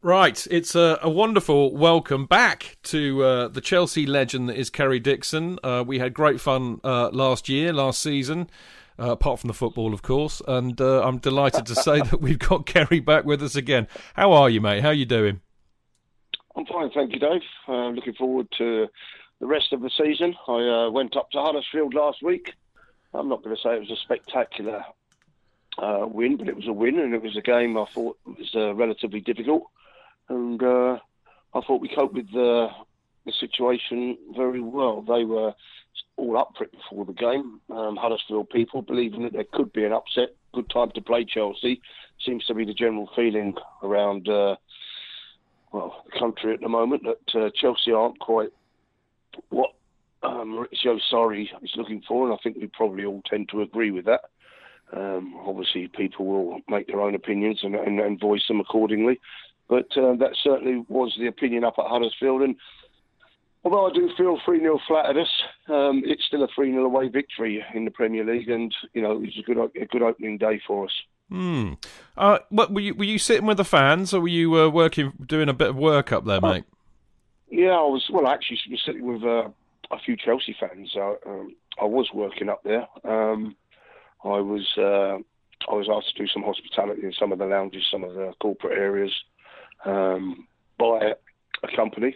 Right, it's a, a wonderful welcome back to uh, the Chelsea legend that is Kerry Dixon. Uh, we had great fun uh, last year, last season, uh, apart from the football, of course. And uh, I'm delighted to say that we've got Kerry back with us again. How are you, mate? How are you doing? I'm fine, thank you, Dave. Uh, looking forward to the rest of the season. I went up to Huddersfield last week. I'm not going to say it was a spectacular win, but it was a win, and it was a game I thought was relatively difficult and uh, I thought we coped with the, the situation very well. They were all up for it before the game. Um, Huddersfield people believing that there could be an upset. Good time to play Chelsea seems to be the general feeling around uh, well the country at the moment that uh, Chelsea aren't quite what um, Maurizio Sarri is looking for, and I think we probably all tend to agree with that. Um, obviously, people will make their own opinions and, and, and voice them accordingly. But uh, that certainly was the opinion up at Huddersfield. And although I do feel 3 0 flat at us, um, it's still a 3 0 away victory in the Premier League. And, you know, it's a good, a good opening day for us. Hmm. Uh, what, were you were you sitting with the fans, or were you uh, working doing a bit of work up there, mate? yeah, I was. Well, actually, was sitting with uh, a few Chelsea fans. Um, I was working up there. Um, I was uh, I was asked to do some hospitality in some of the lounges, some of the corporate areas um, by a company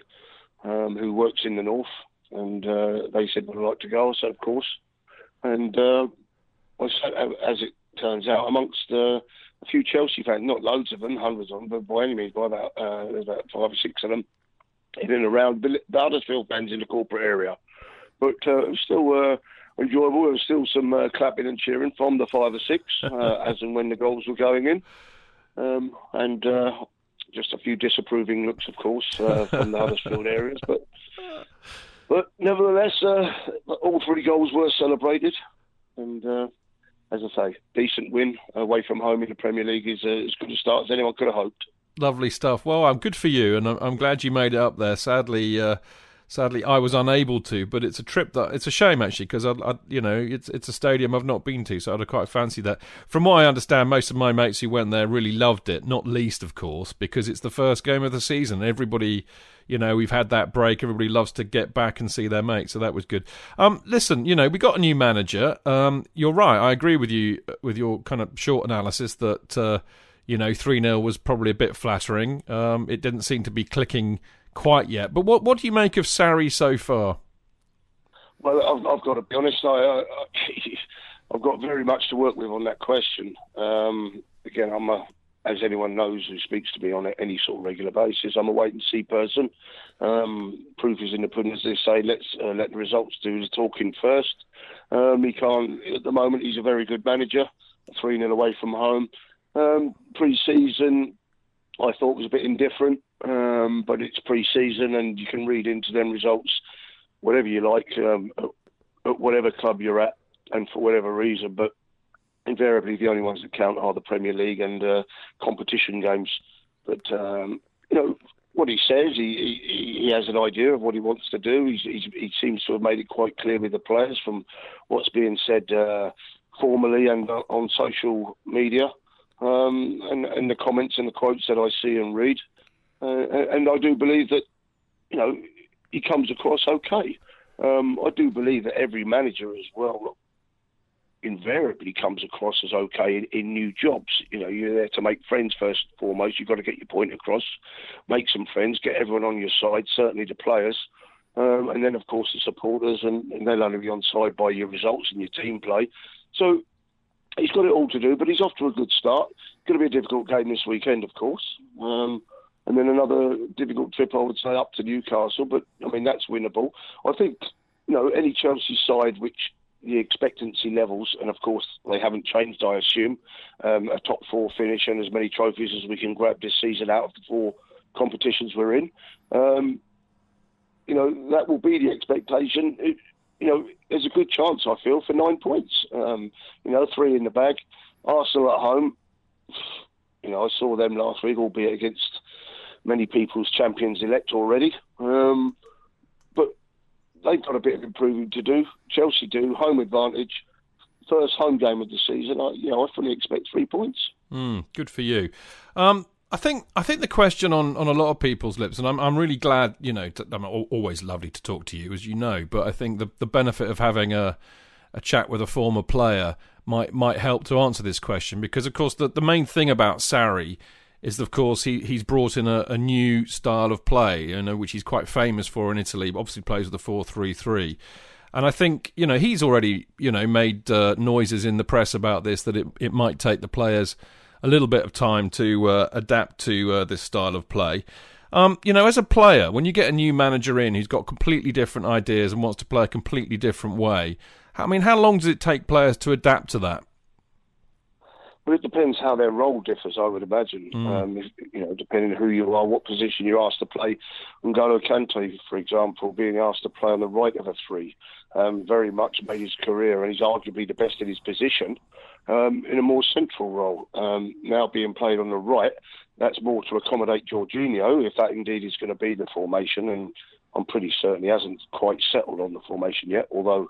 um, who works in the north, and uh, they said, "Would I like to go?" I said, "Of course." And uh, I as it turns out, amongst uh, a few Chelsea fans, not loads of them, hundreds of them, but by any means, by about uh, about five or six of them in and around Huddersfield fans in the corporate area. But uh, it was still uh, enjoyable. There was still some uh, clapping and cheering from the five or six uh, as and when the goals were going in. Um, and just a few disapproving looks, of course, uh, from the Huddersfield areas. But but nevertheless, uh, all three goals were celebrated, and uh, as I say, decent win away from home in the Premier League is uh, as good a start as anyone could have hoped. Lovely stuff. Well, I'm good for you, and I'm, I'm glad you made it up there. Sadly uh, sadly I was unable to. But it's a trip that it's a shame actually because I, I, you know, it's it's a stadium I've not been to, so I'd quite fancy that. From what I understand, most of my mates who went there really loved it. Not least, of course, because it's the first game of the season. Everybody. You know, we've had that break. Everybody loves to get back and see their mates, so that was good. Um, listen, you know, we got a new manager. Um, you're right. I agree with you with your kind of short analysis that uh, you know three 0 was probably a bit flattering. Um, it didn't seem to be clicking quite yet. But what what do you make of Sarri so far? Well, I've, I've got to be honest. I, I, I've got very much to work with on that question. Um, again, I'm a as anyone knows who speaks to me on any sort of regular basis, I'm a wait and see person. Um, proof is in the pudding, as they say. Let's uh, let the results do the talking first. Um, he can't at the moment. He's a very good manager. Three 0 away from home. Um, pre-season, I thought was a bit indifferent, um, but it's pre-season, and you can read into them results whatever you like um, at, at whatever club you're at, and for whatever reason. But invariably the only ones that count are the Premier League and uh, competition games. But um, you know what he says, he, he, he has an idea of what he wants to do. He's, he's, he seems to have made it quite clear with the players from what's being said uh, formally and uh, on social media, um, and, and the comments and the quotes that I see and read. Uh, and I do believe that you know he comes across okay. Um, I do believe that every manager as well invariably comes across as okay in, in, new jobs. You know, you're there to make friends first and foremost. You've got to get your point across, make some friends, get everyone on your side, certainly the players. Um, and then, of course, the supporters, and, and they'll only be on side by your results and your team play. So he's got it all to do, but he's off to a good start. Going to be a difficult game this weekend, of course. Um, and then another difficult trip, I would say, up to Newcastle. But I mean, that's winnable. I think you know any Chelsea side which the expectancy levels, and of course they haven't changed, I assume. Um, a top four finish and as many trophies as we can grab this season out of the four competitions we're in. Um, you know that will be the expectation. It, you know, there's a good chance I feel for nine points. Um, you know, three in the bag. Arsenal at home. You know, I saw them last week, albeit against many people's champions elect already. Um, but they've got a bit of improving to do. Chelsea do home advantage. First home game of the season. I, you know, I fully expect three points. Mm, good for you. Um, I think I think the question on, on a lot of people's lips, and I'm I'm really glad. You know, to, I'm always lovely to talk to you, as you know. But I think the the benefit of having a a chat with a former player might might help to answer this question because, of course, the the main thing about Sarri is of course he he's brought in a, a new style of play, you know, which he's quite famous for in Italy. Obviously, plays with a four three three. And I think you know he's already you know made uh, noises in the press about this that it it might take the players a little bit of time to uh, adapt to uh, this style of play. Um, you know, as a player, when you get a new manager in who's got completely different ideas and wants to play a completely different way, I mean, how long does it take players to adapt to that? But it depends how their role differs, I would imagine. Mm. Um, if, you know, depending on who you are, what position you're asked to play. N'Golo Kante, for example, being asked to play on the right of a three, um, very much made his career, and he's arguably the best in his position um, in a more central role. Um, now being played on the right, that's more to accommodate Jorginho, if that indeed is going to be the formation. And I'm pretty certain he hasn't quite settled on the formation yet, although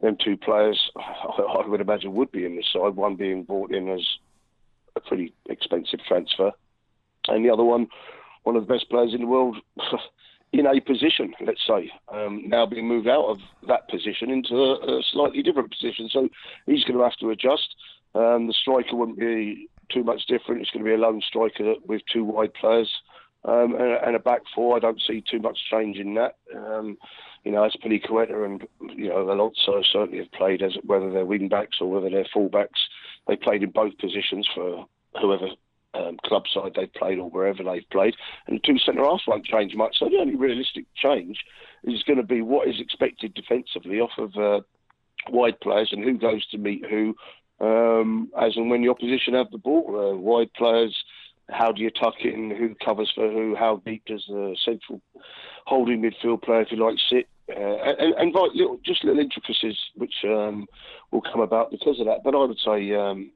them two players, I would imagine, would be in the side. One being brought in as a pretty expensive transfer, and the other one, one of the best players in the world, in a position, let's say, um, now being moved out of that position into a, a, slightly different position. So he's going to have to adjust. Um, the striker wouldn't be too much different. It's going to be a lone striker with two wide players. Um, and, and, a back four, I don't see too much change in that. Um, you know, Azpilicueta and you know Alonso certainly have played as whether they're wing backs or whether they're full backs. They played in both positions for whoever um, club side they've played or wherever they've played. And the two centre halves won't change much. So the only realistic change is going to be what is expected defensively off of uh, wide players and who goes to meet who. Um, as and when the opposition have the ball, uh, wide players how do you tuck it in? Who covers for who? How deep does the central holding midfield player, if you like, sit? Uh, and, and little, just little intricacies which um, will come about because of that. But I would say um,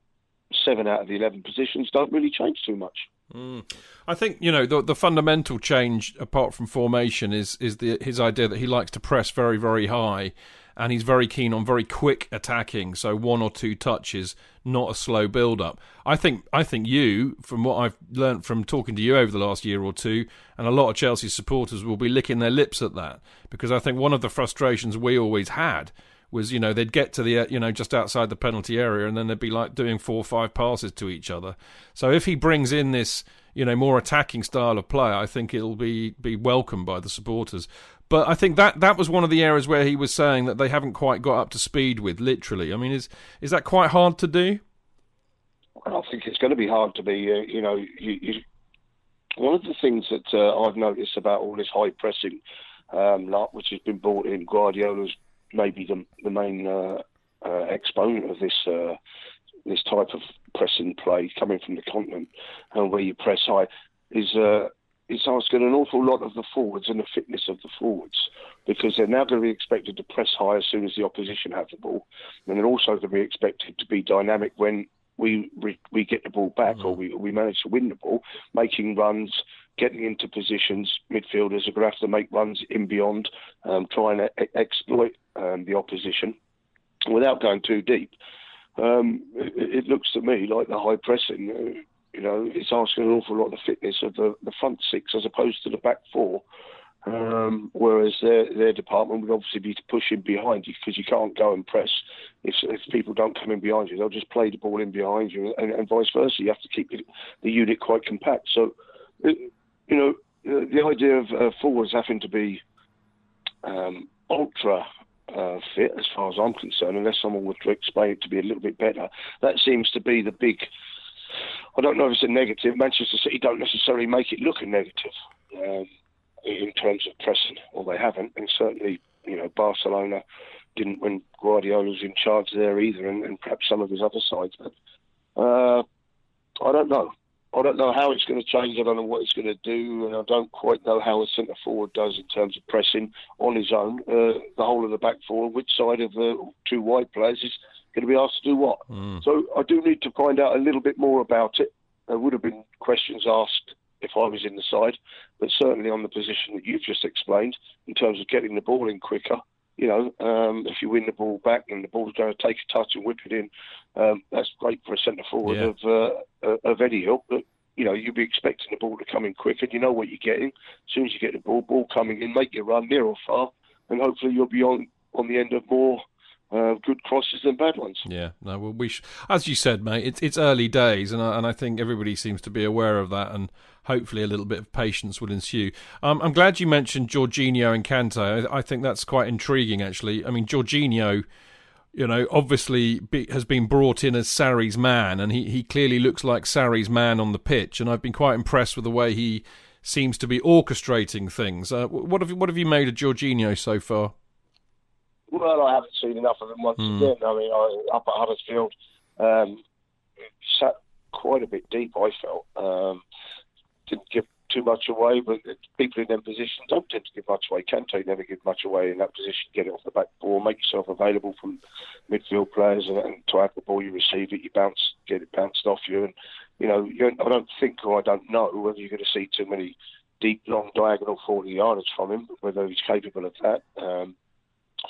seven out of the eleven positions don't really change too much. Mm. I think you know the the fundamental change, apart from formation, is is the, his idea that he likes to press very very high and he's very keen on very quick attacking. So one or two touches, not a slow build up. I think I think you, from what I've learnt from talking to you over the last year or two, and a lot of Chelsea supporters will be licking their lips at that because I think one of the frustrations we always had was you know they'd get to the you know just outside the penalty area and then they'd be like doing four or five passes to each other. So if he brings in this you know more attacking style of play, I think it'll be be welcomed by the supporters. But I think that that was one of the areas where he was saying that they haven't quite got up to speed with. Literally, I mean, is is that quite hard to do? I think it's going to be hard to be. Uh, you know, you, you, one of the things that uh, I've noticed about all this high pressing, um, which has been brought in, Guardiola's maybe the the main uh, uh, exponent of this uh, this type of pressing play coming from the continent, and where you press high, is uh, it's asking an awful lot of the forwards and the fitness of the forwards because they're now going to be expected to press high as soon as the opposition have the ball, and they're also going to be expected to be dynamic when we we, we get the ball back mm. or we, we manage to win the ball, making runs, getting into positions. Midfielders are going to have to make runs in beyond, um, trying to exploit um, the opposition without going too deep. Um, it, it, looks to me like the high pressing. Uh, you know, it's asking an awful lot of the fitness of the, the front six as opposed to the back four. Um, whereas their their department would obviously be pushing behind you because you can't go and press if if people don't come in behind you. They'll just play the ball in behind you, and, and vice versa. You have to keep the, the unit quite compact. So, it, you know, the, the idea of uh, forwards having to be um, ultra uh, fit, as far as I'm concerned, unless someone were to explain it to be a little bit better, that seems to be the big. I don't know if it's a negative. Manchester City don't necessarily make it look a negative. Um, in terms of pressing, or they haven't, and certainly you know Barcelona didn't when Guardiola was in charge there either, and, and perhaps some of his other sides. But uh, I don't know. I don't know how it's going to change. I don't know what it's going to do, and I don't quite know how a centre forward does in terms of pressing on his own. Uh, the whole of the back four, which side of the two wide players is going to be asked to do what? Mm. So I do need to find out a little bit more about it. There would have been questions asked if I was in the side, but certainly on the position that you've just explained in terms of getting the ball in quicker. You know, um, if you win the ball back and the ball's going to take a touch and whip it in, um, that's great for a centre forward yeah. of uh, uh, of any help. But you know, you'd be expecting the ball to come in quick, and You know what you're getting. As soon as you get the ball, ball coming in, make your run near or far, and hopefully you'll be on on the end of more uh, good crosses than bad ones. Yeah, no, well, we sh- as you said, mate, it's it's early days, and I, and I think everybody seems to be aware of that, and hopefully a little bit of patience will ensue. Um, I'm glad you mentioned Jorginho and Kante. I, I, think that's quite intriguing, actually. I mean, Jorginho, you know, obviously be, has been brought in as Sarri's man, and he he clearly looks like Sarri's man on the pitch, and I've been quite impressed with the way he seems to be orchestrating things. Uh, what have what have you made of Jorginho so far? Well, I haven't seen enough of him once mm. again. I mean, I, up at Huddersfield, um, sat quite a bit deep. I felt um, didn't give too much away, but people in them positions don't tend to give much away. Kante never give much away in that position. Get it off the back ball, make yourself available from midfield players, and, and to have the ball, you receive it, you bounce, get it bounced off you, and you know, I don't think or I don't know whether you're going to see too many deep, long diagonal 40 yarders from him, whether he's capable of that. Um,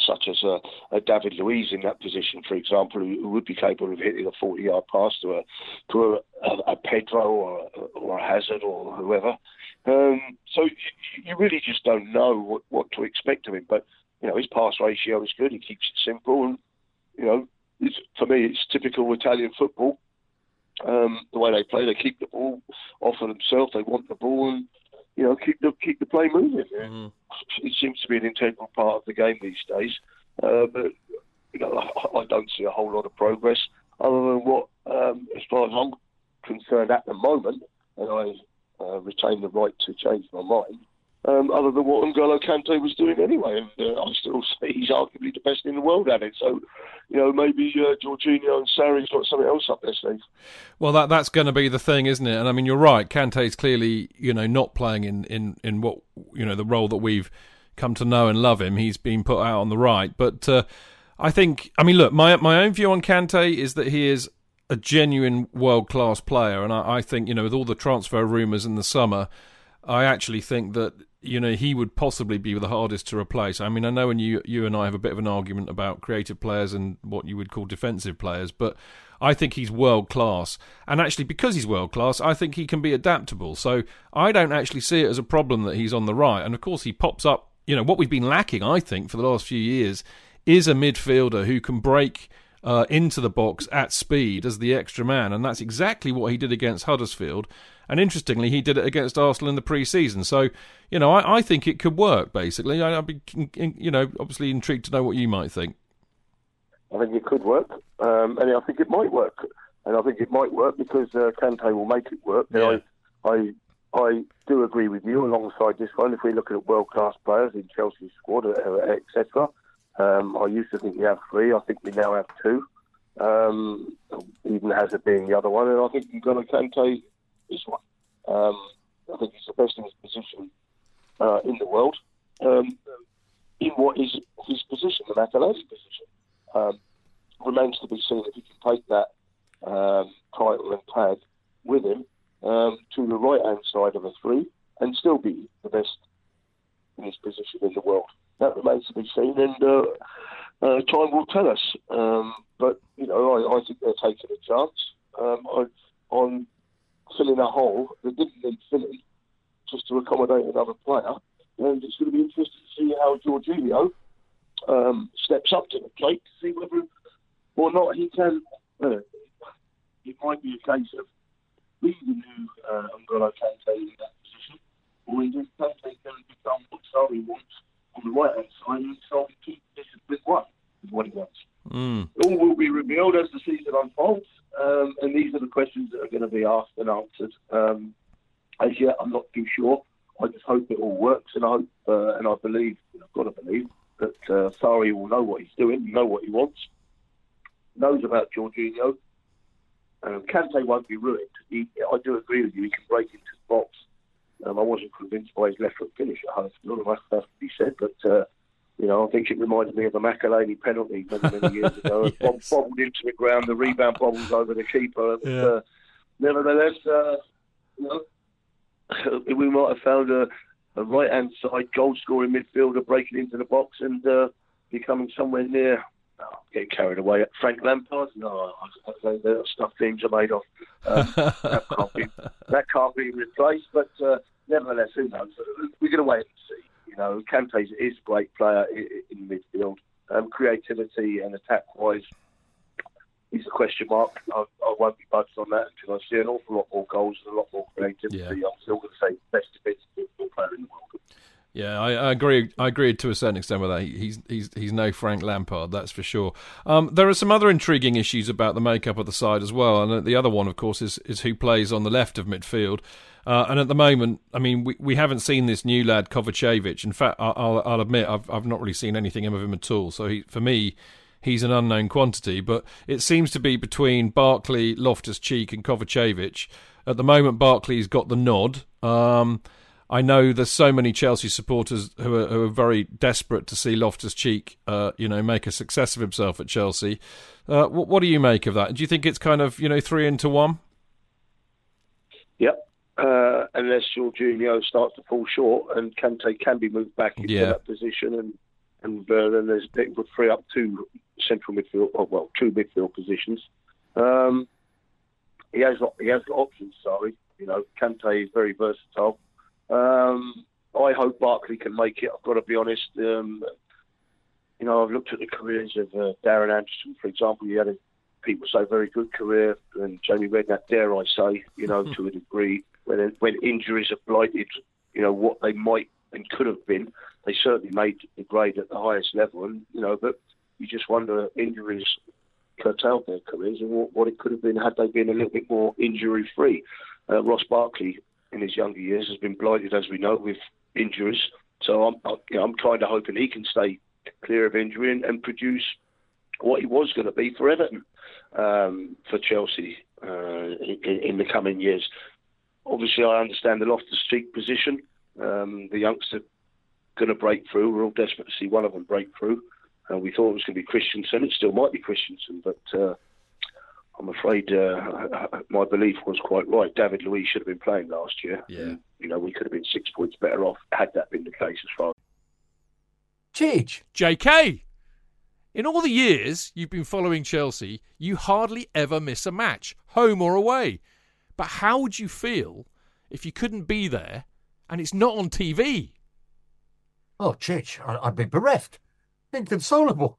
such as a, a, David Luiz in that position, for example, who, who would be capable of hitting a 40 yard pass to a to a, a, Pedro or a, or a Hazard or whoever. Um, so you, you, really just don't know what, what to expect of him. But you know his pass ratio is good. He keeps it simple, and you know for me it's typical Italian football. Um, the way they play, they keep the ball off of themselves. They want the ball and you know, keep the keep the play moving. Mm-hmm. It seems to be an integral part of the game these days. Uh, but you know, I, I, don't see a whole lot of progress other than what, um, as far as I'm concerned at the moment, and I uh, retain the right to change my mind um, other than what N'Golo Kante was doing anyway. And uh, I still say he's arguably the best in the world at it. So, you know, maybe uh, Jorginho and Sarri's got something else up their sleeve. Well, that that's going to be the thing, isn't it? And I mean, you're right. Kante's clearly, you know, not playing in, in, in what, you know, the role that we've come to know and love him. He's been put out on the right. But uh, I think, I mean, look, my, my own view on Kante is that he is a genuine world class player. And I, I think, you know, with all the transfer rumours in the summer, I actually think that you know he would possibly be the hardest to replace. I mean, I know, and you you and I have a bit of an argument about creative players and what you would call defensive players, but I think he's world class. And actually, because he's world class, I think he can be adaptable. So I don't actually see it as a problem that he's on the right. And of course, he pops up. You know what we've been lacking, I think, for the last few years is a midfielder who can break uh, into the box at speed as the extra man, and that's exactly what he did against Huddersfield. And interestingly, he did it against Arsenal in the pre-season. So, you know, I, I think it could work. Basically, I, would be, you know, obviously intrigued to know what you might think. I think it could work, um, and I think it might work. and I think it might work because uh, Kante will make it work. Yeah. I, I I do agree with you alongside this one. If we're looking at world class players in Chelsea's squad, uh, etc., um, I used to think we have three. I think we now have two. Um, even Hazard being the other one, and I think N'Golo Kante is one. Um, I think he's the best in his position uh, in the world. Um, in what is his position, the Makelele position. Um, remains to be seen if he can take that um, title and tag with him um, to the right hand side of a three and still be the best in his position in the world. That remains to be seen, and uh, uh, time will tell us. Um, but you know, I, I think they're taking a chance on filling a hole that didn't need filling just to accommodate another player. And it's going to be interesting to see how Jorginho um, steps up to the plate to see whether or not he can. Uh, it might be a case of being the new uh, N'Golo Kante in that position, or indeed Kante can become what Sarri wants on the right hand side and Sarri keep position with one, is what he wants. Mm. All will be revealed as the season unfolds, um, and these are the questions that are going to be asked and answered. Um, as yet, I'm not too sure. I just hope it all works, and I hope uh, and I believe, I've got to believe, that uh, Sarri will know what he's doing, know what he wants, knows about Jorginho. Um, Kante won't be ruined. He, I do agree with you. He can break into the box. Um, I wasn't convinced by his left foot finish at half. None of that has to be said, but uh, you know, I think it reminded me of a Makelele penalty many, many years ago. It bob- bobbled into the ground, the rebound bobbles over the keeper. Yeah. uh, nevertheless, uh, you know, we might have found a, a right-hand side goal-scoring midfielder breaking into the box and uh, becoming somewhere near. Oh, getting carried away. Frank Lampard? No, I, I think that's stuff teams are made of. Um, that can't be that can't be replaced. But uh, nevertheless, who knows? We're going to wait and see. You know, Kante is a great player in, midfield. Um, creativity and attack-wise, he's a question mark. I, I won't be budged on that until I see an awful lot more goals and a lot more creativity. Yeah. I'm still going to say best defensive midfield player in the world. Yeah, I, I agree. I agree to a certain extent with that. He- He's he's he's no Frank Lampard, that's for sure. Um, there are some other intriguing issues about the makeup of the side as well, and the other one, of course, is is who plays on the left of midfield. Uh, and at the moment, I mean, we, we haven't seen this new lad Kovacevic. In fact, I- I'll, I'll admit I've I've not really seen anything of him at all. So he, for me, he's an unknown quantity. But it seems to be between Barkley, Loftus Cheek, and Kovacevic. At the moment, Barkley's got the nod. Um, I know there's so many Chelsea supporters who are, who are very desperate to see Loftus Cheek, uh, you know, make a success of himself at Chelsea. Uh, what, what do you make of that? Do you think it's kind of you know three into one? Yep. Uh, unless Jorginho starts to fall short and Kante can be moved back into Yeah. that position, and and uh, then there's it would free up two central midfield, oh, well, two midfield positions. Um, he has he has got options. Sorry, you know, Kante is very versatile. Um, I hope Barkley can make it. I've got to be honest. Um, you know, I've looked at the careers of uh, Darren Anderton, for example. He had a people say very good career, and Jamie Redknapp, dare I say, you know, to a degree, when when injuries have blighted, you know, what they might and could have been, they certainly made the grade at the highest level, and you know, but you just wonder injuries curtailed their careers and what, what it could have been had they been a little bit more injury free. Uh, Ross Barkley, in his younger years, has been blighted, as we know, with injuries. So I'm, I, you know, I'm kind of hoping he can stay clear of injury and, and produce what he was going to be for Everton, um, for Chelsea uh, in, in the coming years. Obviously, I understand the Loftus Cheek position. Um, the youngster going to break through. We're all desperate to see one of them break through. Uh, we thought it was going to be Christensen. It still might be Christensen, but uh, I'm afraid uh, my belief was quite right. David Luiz should have been playing last year. Yeah. You know, we could have been six points better off had that been the case as far Chidge. JK, in all the years you've been following Chelsea, you hardly ever miss a match, home or away. But how would you feel if you couldn't be there and it's not on TV? Oh, Chidge, I- I'd be bereft. Inconsolable.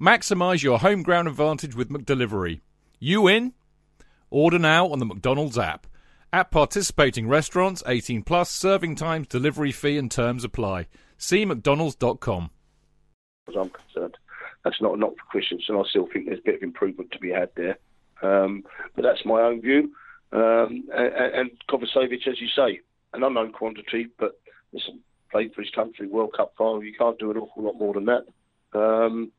Maximise your home ground advantage with McDelivery. You in? Order now on the McDonald's app. At participating restaurants, 18 plus, serving times, delivery fee and terms apply. See mcdonalds.com. as I'm concerned. That's not not for Christensen. I still think there's a bit of improvement to be had there. Um, but that's my own view. Um, and, and Kovacevic, as you say, an unknown quantity, but listen, played for his country, World Cup final. You can't do an awful lot more than that. Um,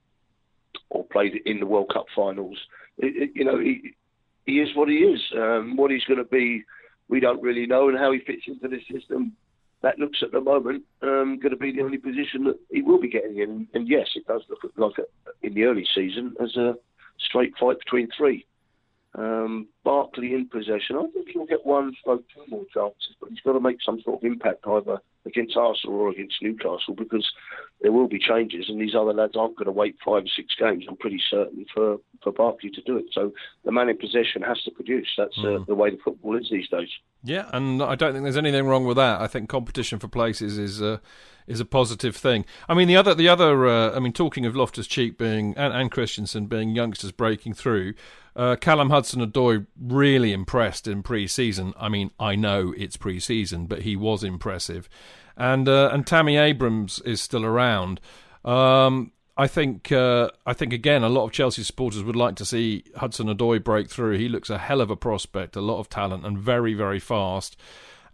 or played in the World Cup finals. It, it, you know, he, he is what he is. Um, what he's going to be, we don't really know, and how he fits into the system. That looks at the moment um, going to be the only position that he will be getting in. And yes, it does look like a, in the early season as a straight fight between three. Um, Barkley in possession. I think he'll get one, two more chances, but he's got to make some sort of impact either against Arsenal or against Newcastle because there will be changes, and these other lads aren't going to wait five or six games. I'm pretty certain for for Barkley to do it. So the man in possession has to produce. That's uh, the way the football is these days. Yeah, and I don't think there's anything wrong with that. I think competition for places is uh, is a positive thing. I mean, the other the other. Uh, I mean, talking of Loftus Cheek being and, and Christensen being youngsters breaking through. Uh, Callum Hudson-Odoi really impressed in pre-season. I mean, I know it's pre-season, but he was impressive, and uh, and Tammy Abrahams is still around. Um, I think uh, I think again a lot of Chelsea supporters would like to see Hudson-Odoi break through. He looks a hell of a prospect, a lot of talent, and very very fast.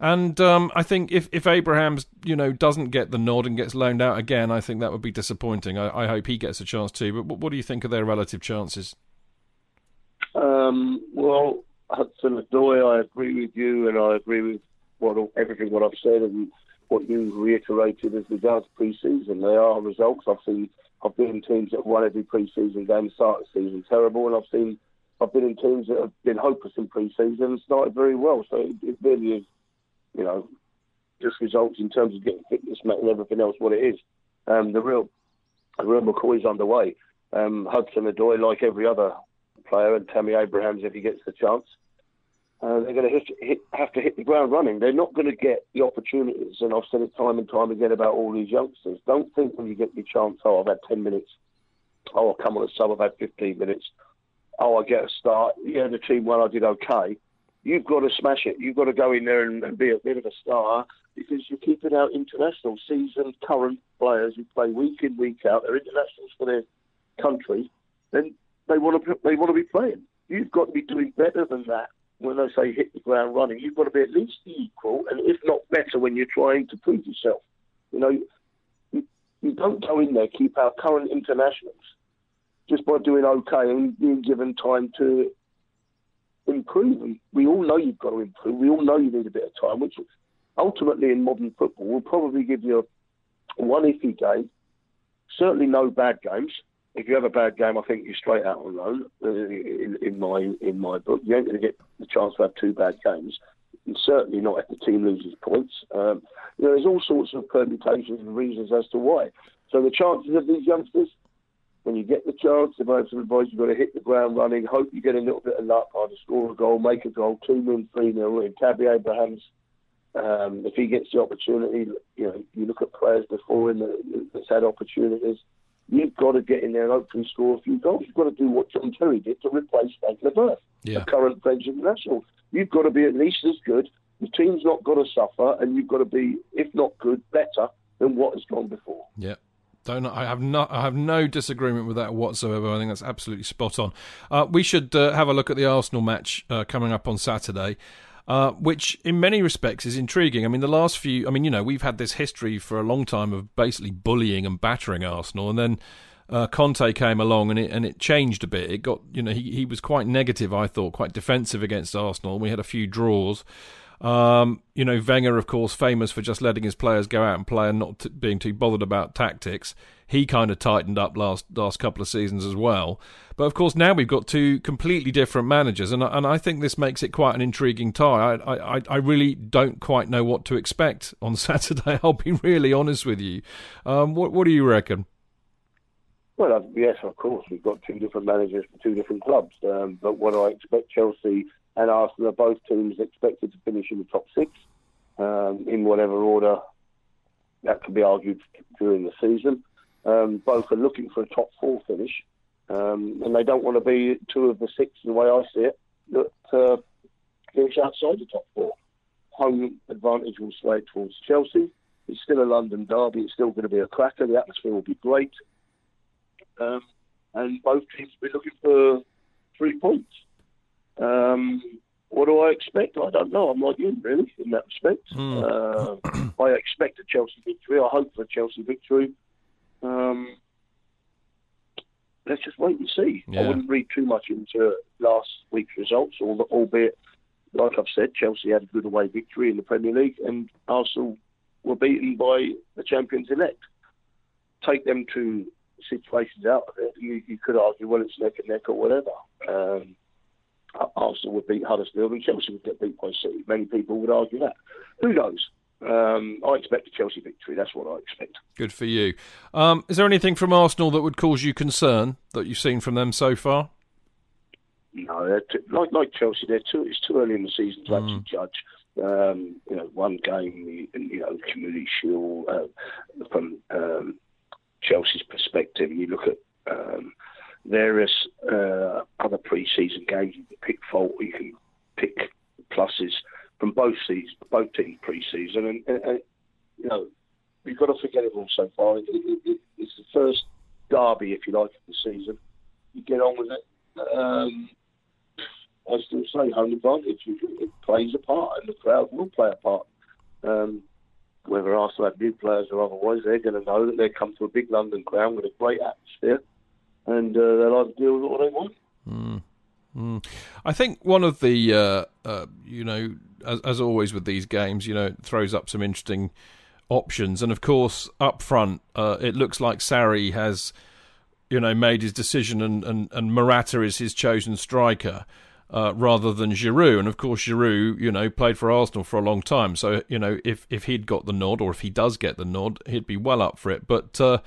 And um, I think if, if Abrahams, you know, doesn't get the nod and gets loaned out again, I think that would be disappointing. I, I hope he gets a chance too. But what, what do you think of their relative chances? Um, well, Hudson Odoi, I agree with you, and I agree with what everything what I've said and what you reiterated as regards pre-season. They are results. I've seen. I've been in teams that have won every pre-season game, started the season terrible, and I've seen. I've been in teams that have been hopeless in pre-season and started very well. So it, it really is, you know, just results in terms of getting fitness and everything else what it is. Um, the real, the real McCoy's underway. Um, Hudson Odoi, like every other player, and Tammy Abrahams if he gets the chance. Uh, they're going to have to hit the ground running. They're not going to get the opportunities, and I've said it time and time again about all these youngsters. Don't think when you get your chance, oh, I've had 10 minutes. Oh, I'll come on a sub, I've had 15 minutes. Oh, I get a start. Yeah, the team won, I did okay. You've got to smash it. You've got to go in there and, and be a bit of a star because you're keeping out international, seasoned, current players who play week in, week out. They're internationals for their country. Then they want to they want to be playing. You've got to be doing better than that. When they say hit the ground running, you've got to be at least equal, and if not better, when you're trying to prove yourself. You know, you, you don't go in there keep our current internationals just by doing okay and being given time to improve. We all know you've got to improve. We all know you need a bit of time, which ultimately in modern football will probably give you one iffy game. Certainly no bad games if you have a bad game, I think you're straight out on loan. Uh, in, in my in my book, you ain't going to get the chance to have two bad games. And certainly not if the team loses points. Um, you know, there's all sorts of permutations and reasons as to why. So the chances of these youngsters, when you get the chance, if I have some advice, you've got to hit the ground running. Hope you get a little bit of luck, either score a goal, make a goal, two win, three nil. In Tammy Abrahams, um, if he gets the opportunity, you know, you look at players before him that's had opportunities you've got to get in there and hopefully score a few goals. You've got to do what John Terry did to replace Frank Leboeuf, Yeah. the current French international. You've got to be at least as good The team's not got to suffer, and you've got to be, if not good, better than what has gone before. Yeah. Don't I have not I have no disagreement with that whatsoever. I think that's absolutely spot on. Uh, we should uh, have a look at the Arsenal match uh, coming up on Saturday. Uh, which in many respects is intriguing. I mean, the last few, I mean, you know, we've had this history for a long time of basically bullying and battering Arsenal, and then uh, Conte came along and it and it changed a bit. It got, you know, he he was quite negative, I thought, quite defensive against Arsenal. We had a few draws. Um, you know, Wenger, of course, famous for just letting his players go out and play and not t- being too bothered about tactics. He kind of tightened up last last couple of seasons as well. But of course, now we've got two completely different managers, and and I think this makes it quite an intriguing tie. I I, I really don't quite know what to expect on Saturday. I'll be really honest with you. Um, what what do you reckon? Well, uh, yes, of course, we've got two different managers for two different clubs. Um, but what I expect Chelsea and Arsenal are both teams expected to finish in the top six um, in whatever order that can be argued during the season. Um, both are looking for a top four finish, um, and they don't want to be two of the six, the way I see it, that uh, finish outside the top four. Home advantage will sway towards Chelsea. It's still a London derby. It's still going to be a cracker. The atmosphere will be great. Um, and both teams will be looking for three points. I expect? I don't know. I'm like you, really, in that respect. Uh, I expect a Chelsea victory. I hope for a Chelsea victory. Um, let's just wait and see. Yeah. I wouldn't read too much into last week's results, al- albeit, like I've said, Chelsea had a good away victory in the Premier League, and Arsenal were beaten by the champions elect. Take them to situations out of it, you, you could argue, well, it's neck and neck or whatever. Um, Arsenal would beat Huddersfield and Chelsea would get beat by City. Many people would argue that. Who knows? Um, I expect a Chelsea victory. That's what I expect. Good for you. Um, is there anything from Arsenal that would cause you concern that you've seen from them so far? No, too, like like Chelsea, they're too. It's too early in the season to actually judge. Um, you know, one game, you know, Community Shield uh, from um, Chelsea's perspective. You look at um, various uh, other pre-season games. You can pick fault, you can pick pluses from both seasons, both teams pre-season, and, and, and you know, we've got to forget it all so far. It, it, it, it's the first derby, if you like, of the season. You get on with it. Um, I still say home advantage. It, plays a part, and the crowd will play a part. Um, whether Arsenal have new players or otherwise, they're going to know that they come to a big London ground with a great atmosphere, and uh, they'll either deal with what they want. I think one of the, uh, uh, you know, as, as always with these games, you know, it throws up some interesting options. And of course, up front, uh, it looks like Sarri has, you know, made his decision and, and, and Morata is his chosen striker. Uh, rather than Giroud, and of course Giroud, you know, played for Arsenal for a long time. So you know, if if he'd got the nod, or if he does get the nod, he'd be well up for it. But uh,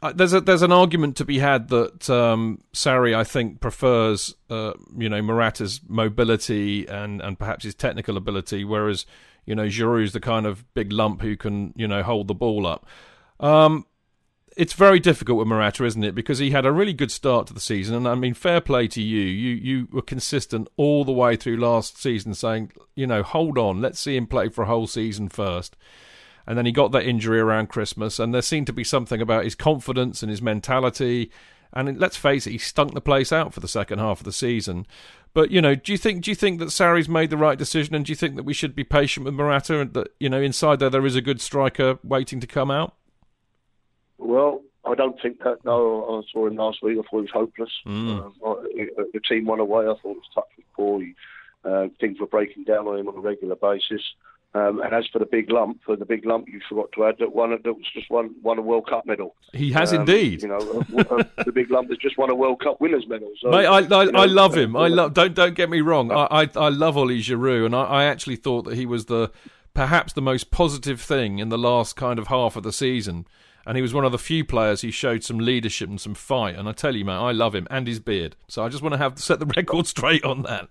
uh, there's a there's an argument to be had that um, I think, prefers uh, you know Morata's mobility and and perhaps his technical ability, whereas you know Giroud's the kind of big lump who can you know hold the ball up. Um, it's very difficult with Morata, isn't it? Because he had a really good start to the season, and I mean, fair play to you. You you were consistent all the way through last season, saying, you know, hold on, let's see him play for a whole season first. And then he got that injury around Christmas, and there seemed to be something about his confidence and his mentality. And let's face it, he stunk the place out for the second half of the season. But you know, do you think do you think that Sarri's made the right decision, and do you think that we should be patient with Morata, and that you know inside there there is a good striker waiting to come out? Well, I don't think that. No, I saw him last week. I thought he was hopeless. Um, I, the team won away. I thought it was touch was poor. Uh, things were breaking down on him on a regular basis. Um, and as for the big lump, for the big lump, you forgot to add that one that was just won won a World Cup medal. He has Um, indeed. You know, uh, uh, the big lump has just won a World Cup winners medal. So, Mate, I, I, you know, I love him. I love. Don't don't get me wrong. I I, I love Ollie Giroud, and I, I actually thought that he was the perhaps the most positive thing in the last kind of half of the season. And he was one of the few players who showed some leadership and some fight. And I tell you, man, I love him and his beard. So I just want to have set the record straight on that.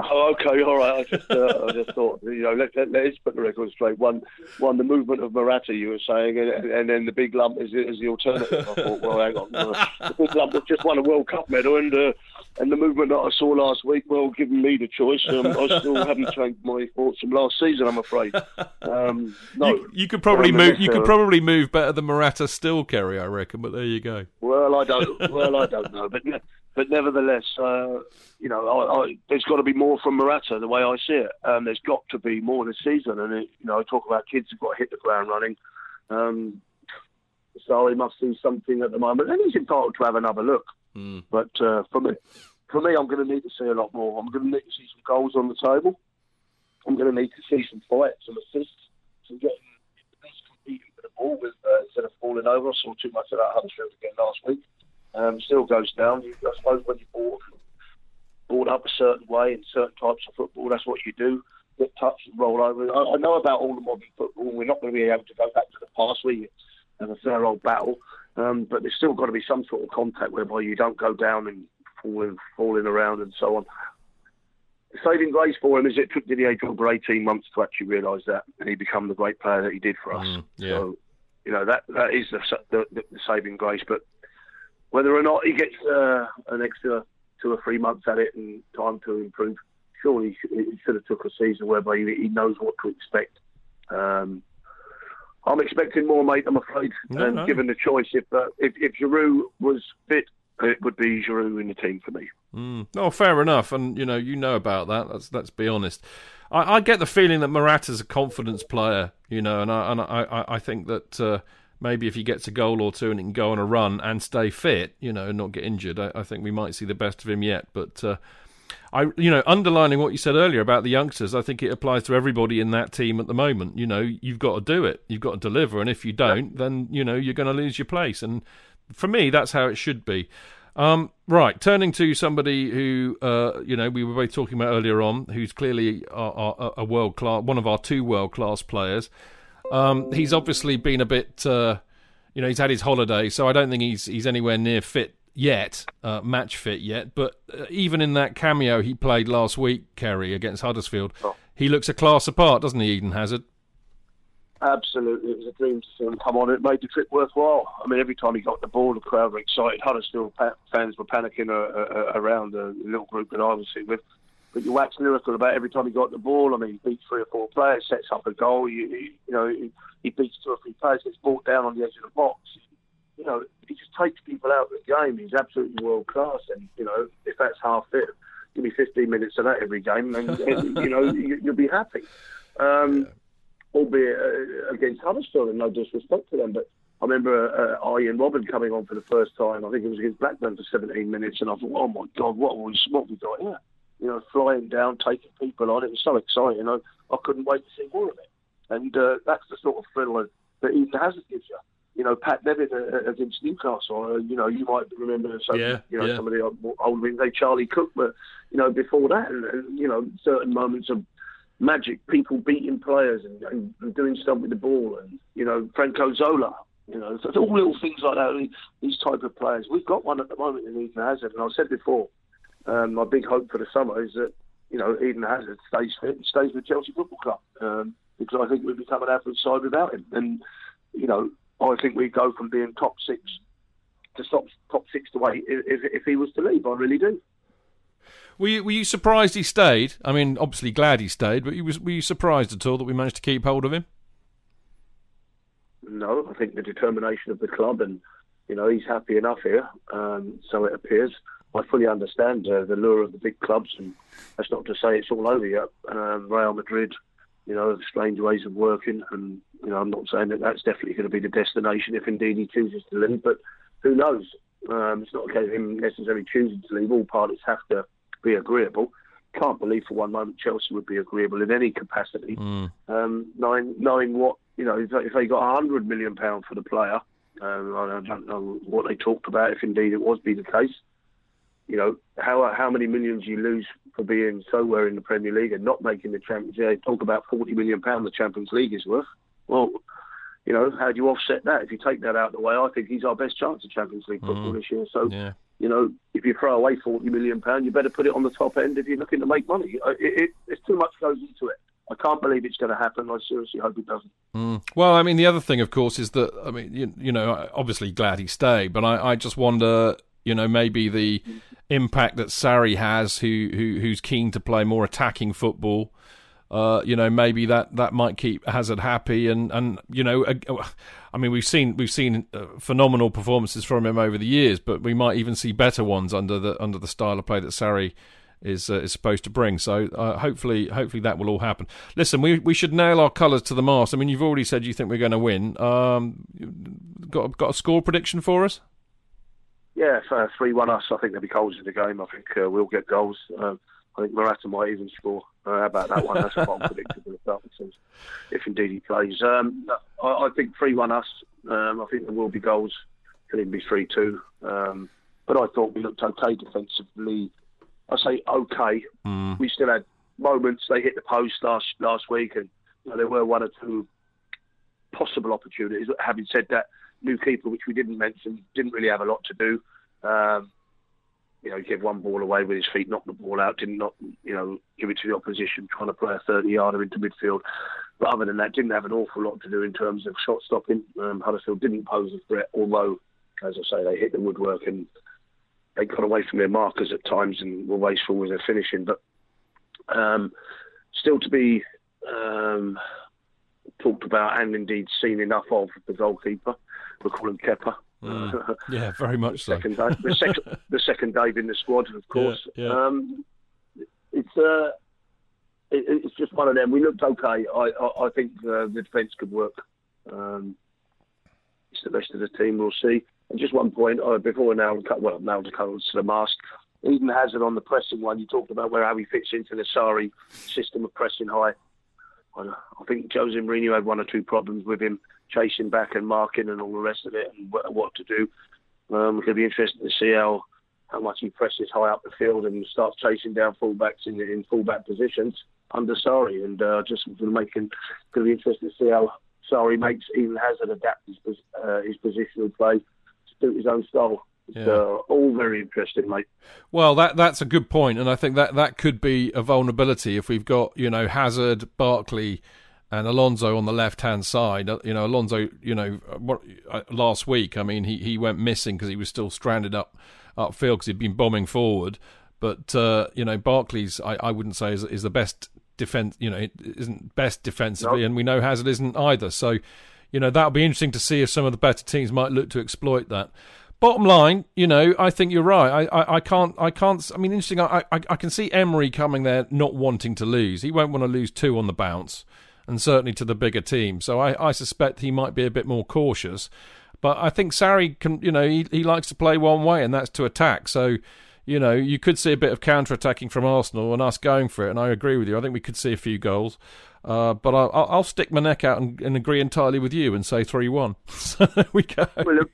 Oh, okay, all right. I just, uh, I just thought, you know, let, let, let's put the record straight. One, one, the movement of Morata, you were saying, and, and then the big lump is, is the alternative. I thought, well, hang on, uh, the big lump has just won a World Cup medal, and uh, and the movement that I saw last week, well, giving me the choice, um, I still haven't changed my thoughts from last season. I'm afraid. Um, no, you, you could probably um, move. You could uh, probably move better than Morata still, Kerry. I reckon. But there you go. Well, I don't. Well, I don't know, but ne- but nevertheless, uh, you know, I, I, there's got to be more from Morata the way I see it. Um, there's got to be more this season, and it, you know, I talk about kids who've got to hit the ground running. Um, so he must see something at the moment, and he's entitled to have another look. But uh, for me, for me, I'm going to need to see a lot more. I'm going to need to see some goals on the table. I'm going to need to see some fights, some assists, some getting competing for the ball with uh, instead of falling over. I saw too much of that Huddersfield again last week. Um, still goes down. You, I suppose when you're brought, brought up a certain way in certain types of football, that's what you do. Get touched and roll over. I, I know about all the modern football. We're not going to be able to go back to the past where you have a fair old battle, um, but there's still got to be some sort of contact whereby you don't go down and falling, falling around and so on. The saving grace for him is it took Didier Drogba 18 months to actually realise that, and he become the great player that he did for us. Mm, yeah. So, you know that that is the, the, the saving grace. But whether or not he gets uh, an extra two or three months at it and time to improve, surely he should, have took a season whereby he, he knows what to expect. Um, I'm expecting more, mate. I'm afraid. No, and no. given the choice, if uh, if if Giroud was fit, it would be Giroud in the team for me. Mm. Oh, fair enough. And you know, you know about that. Let's let's be honest. I, I get the feeling that Morata's a confidence player. You know, and I and I I- I think that. Uh, Maybe if he gets a goal or two and he can go on a run and stay fit, you know, and not get injured, I, I think we might see the best of him yet. But uh, I, you know, underlining what you said earlier about the youngsters, I think it applies to everybody in that team at the moment. You know, you've got to do it, you've got to deliver, and if you don't, then you know you're going to lose your place. And for me, that's how it should be. Um, right, turning to somebody who, uh, you know, we were both talking about earlier on, who's clearly a, a world class, one of our two world class players. Um, he's obviously been a bit, uh, you know, he's had his holiday, so I don't think he's he's anywhere near fit yet, uh, match fit yet. But uh, even in that cameo he played last week, Kerry against Huddersfield, he looks a class apart, doesn't he, Eden Hazard? Absolutely, it was a dream to see him come on. It made the trip worthwhile. I mean, every time he got the ball, the crowd were excited. Huddersfield fans were panicking uh, uh, around the little group that I was sitting with. But you wax lyrical about every time he got the ball. I mean, he beats three or four players, sets up a goal. You, you, you know, he, he beats two or three players, gets brought down on the edge of the box. You know, he just takes people out of the game. He's absolutely world class. And you know, if that's half fit, give me 15 minutes of that every game, and, and you know, you, you'll be happy. Um, albeit uh, against Huddersfield, and no disrespect to them, but I remember uh, Arjen Robben coming on for the first time. I think it was against Blackburn for 17 minutes, and I thought, oh my God, what we, what have we got here? You know, flying down, taking people on. It was so exciting. I, I couldn't wait to see more of it. And uh, that's the sort of thrill that, Eden Hazard gives you. You know, Pat Nevin uh, against Newcastle. Uh, you know, you might remember some, Yeah, you know, yeah. some of the old- older men, Charlie Cooke, but you know, before that, and, and you know, certain moments of magic, people beating players and, and, and doing stuff with the ball, and you know, Franco Zola. You know, so it's all little things like that. These type of players. We've got one at the moment in Eden Hazard, and I said before, um, my big hope for the summer is that you know Eden Hazard stays fit, and stays with Chelsea Football Club, um, because I think we'd become an average side without him. And you know, I think we go from being top six to top top six to eight if, if he was to leave. I really do. Were you, were you surprised he stayed? I mean, obviously glad he stayed, but was, were you surprised at all that we managed to keep hold of him? No, I think the determination of the club, and you know, he's happy enough here. Um, so it appears. I fully understand uh, the lure of the big clubs, and that's not to say it's all over yet. Um, Real Madrid, you know, strange ways of working, and you know, I'm not saying that that's definitely going to be the destination if indeed he chooses to leave, but who knows? Um, it's not a case of him necessarily choosing to leave. All parties have to be agreeable. Can't believe for one moment Chelsea would be agreeable in any capacity. Um, knowing knowing what you know, if, if they got a hundred million pound for the player, um, I don't know what they talked about. If indeed it was be the case, you know, how how many millions you lose for being so well in the Premier League and not making the Champions League. Talk about forty million pound the Champions League is worth. Well, you know, how do you offset that? If you take that out of the way, I think he's our best chance of Champions League football this year. So, Yeah. you know, if you throw away forty million pound, you better put it on the top end if you're looking to make money. Uh, It, it, it's too much goes into it. I can't believe it's going to happen. I seriously hope it doesn't. Well, I mean, the other thing, of course, is that I mean, you, you know, obviously glad he stayed, but I, I just wonder, you know, maybe the impact that Sarri has, who, who who's keen to play more attacking football. Uh, you know, maybe that, that might keep Hazard happy, and, and you know, I mean, we've seen we've seen uh, phenomenal performances from him over the years, but we might even see better ones under the under the style of play that Sarri is uh, is supposed to bring. So uh, hopefully, hopefully that will all happen. Listen, we we should nail our colours to the mast. I mean, you've already said you think we're going to win. Um, got got a score prediction for us? Yeah, three one us. I think there'll be goals in the game. I think uh, we'll get goals. Um, I think Morata might even score. Uh, how about that one? That's what I'm predicting if indeed he plays. Um, I, I, think three one us. Um, I think there will be goals. Could even be three two. Um, but I thought we looked okay defensively I say okay. Mm. We still had moments. They hit the post last last week, and you know, there were one or two possible opportunities. Having said that, new keeper, which we didn't mention, didn't really have a lot to do. Um, you know, give one ball away with his feet, knocked the ball out, didn't not, you know, give it to the opposition, trying to play a 30 yarder into midfield. But other than that, didn't have an awful lot to do in terms of shot stopping. Um, Huddersfield didn't pose a threat, although, as I say, they hit the woodwork and they got away from their markers at times and were wasteful with their finishing. But um, still to be um, talked about and indeed seen enough of the goalkeeper. We call him Kepa. Mm. yeah, very much so. Second Dave, the second, the second Dave in the squad, of course. Yeah, yeah. Um, it's uh, it, it's just one of them. We looked okay. I I, I think uh, the defence could work. Um, it's the rest of the team. We'll see. And just one point uh, before now, well, now to come to the mask. Eden Hazard on the pressing one. You talked about where how he fits into the Sarri system of pressing high. I think Jose Mourinho had one or two problems with him chasing back and marking and all the rest of it, and what to do. Um, it'll be interesting to see how how much he presses high up the field and starts chasing down fullbacks in in fullback positions under Sarri. And uh, just making to be interesting to see how Sarri makes Eden Hazard adapt his uh, his positional play to suit his own style. Yeah. uh, all very interesting, mate. Well, that that's a good point, and I think that that could be a vulnerability if we've got you know Hazard, Barkley, and Alonso on the left hand side. Uh, you know, Alonso, you know, what, uh, last week, I mean, he, he went missing because he was still stranded up upfield because he'd been bombing forward. But uh, you know, Barkley's I, I wouldn't say is, is the best defense. You know, isn't best defensively, nope. and we know Hazard isn't either. So you know, that'll be interesting to see if some of the better teams might look to exploit that. Bottom line, you know, I think you're right. I, I, I can't, I can't. I mean, interesting. I, I, I can see Emery coming there not wanting to lose. He won't want to lose two on the bounce, and certainly to the bigger team. So I, I suspect he might be a bit more cautious. But I think Sarri can, you know, he, he likes to play one way, and that's to attack. So, you know, you could see a bit of counter attacking from Arsenal and us going for it. And I agree with you. I think we could see a few goals. Uh, but I'll, I'll, stick my neck out and, and, agree entirely with you and say 3 1. so there we go. Well, look,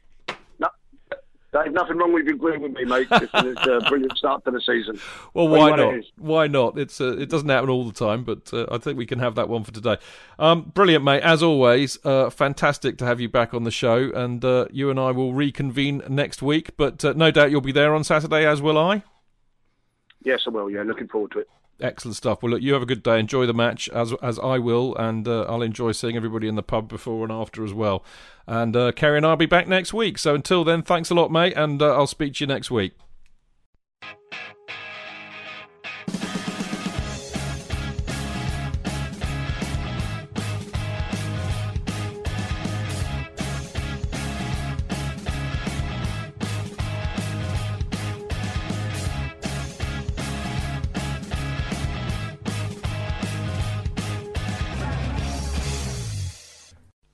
there's nothing wrong with you agreeing with me, mate. It's a brilliant start to the season. Well, why not? Why not? It's uh, It doesn't happen all the time, but uh, I think we can have that one for today. Um, brilliant, mate. As always, uh, fantastic to have you back on the show. And uh, you and I will reconvene next week. But uh, no doubt you'll be there on Saturday, as will I. Yes, I will. Yeah, looking forward to it. Excellent stuff. Well, look, you have a good day. Enjoy the match as as I will, and uh, I'll enjoy seeing everybody in the pub before and after as well. And uh, Kerry and I'll be back next week. So until then, thanks a lot, mate, and uh, I'll speak to you next week.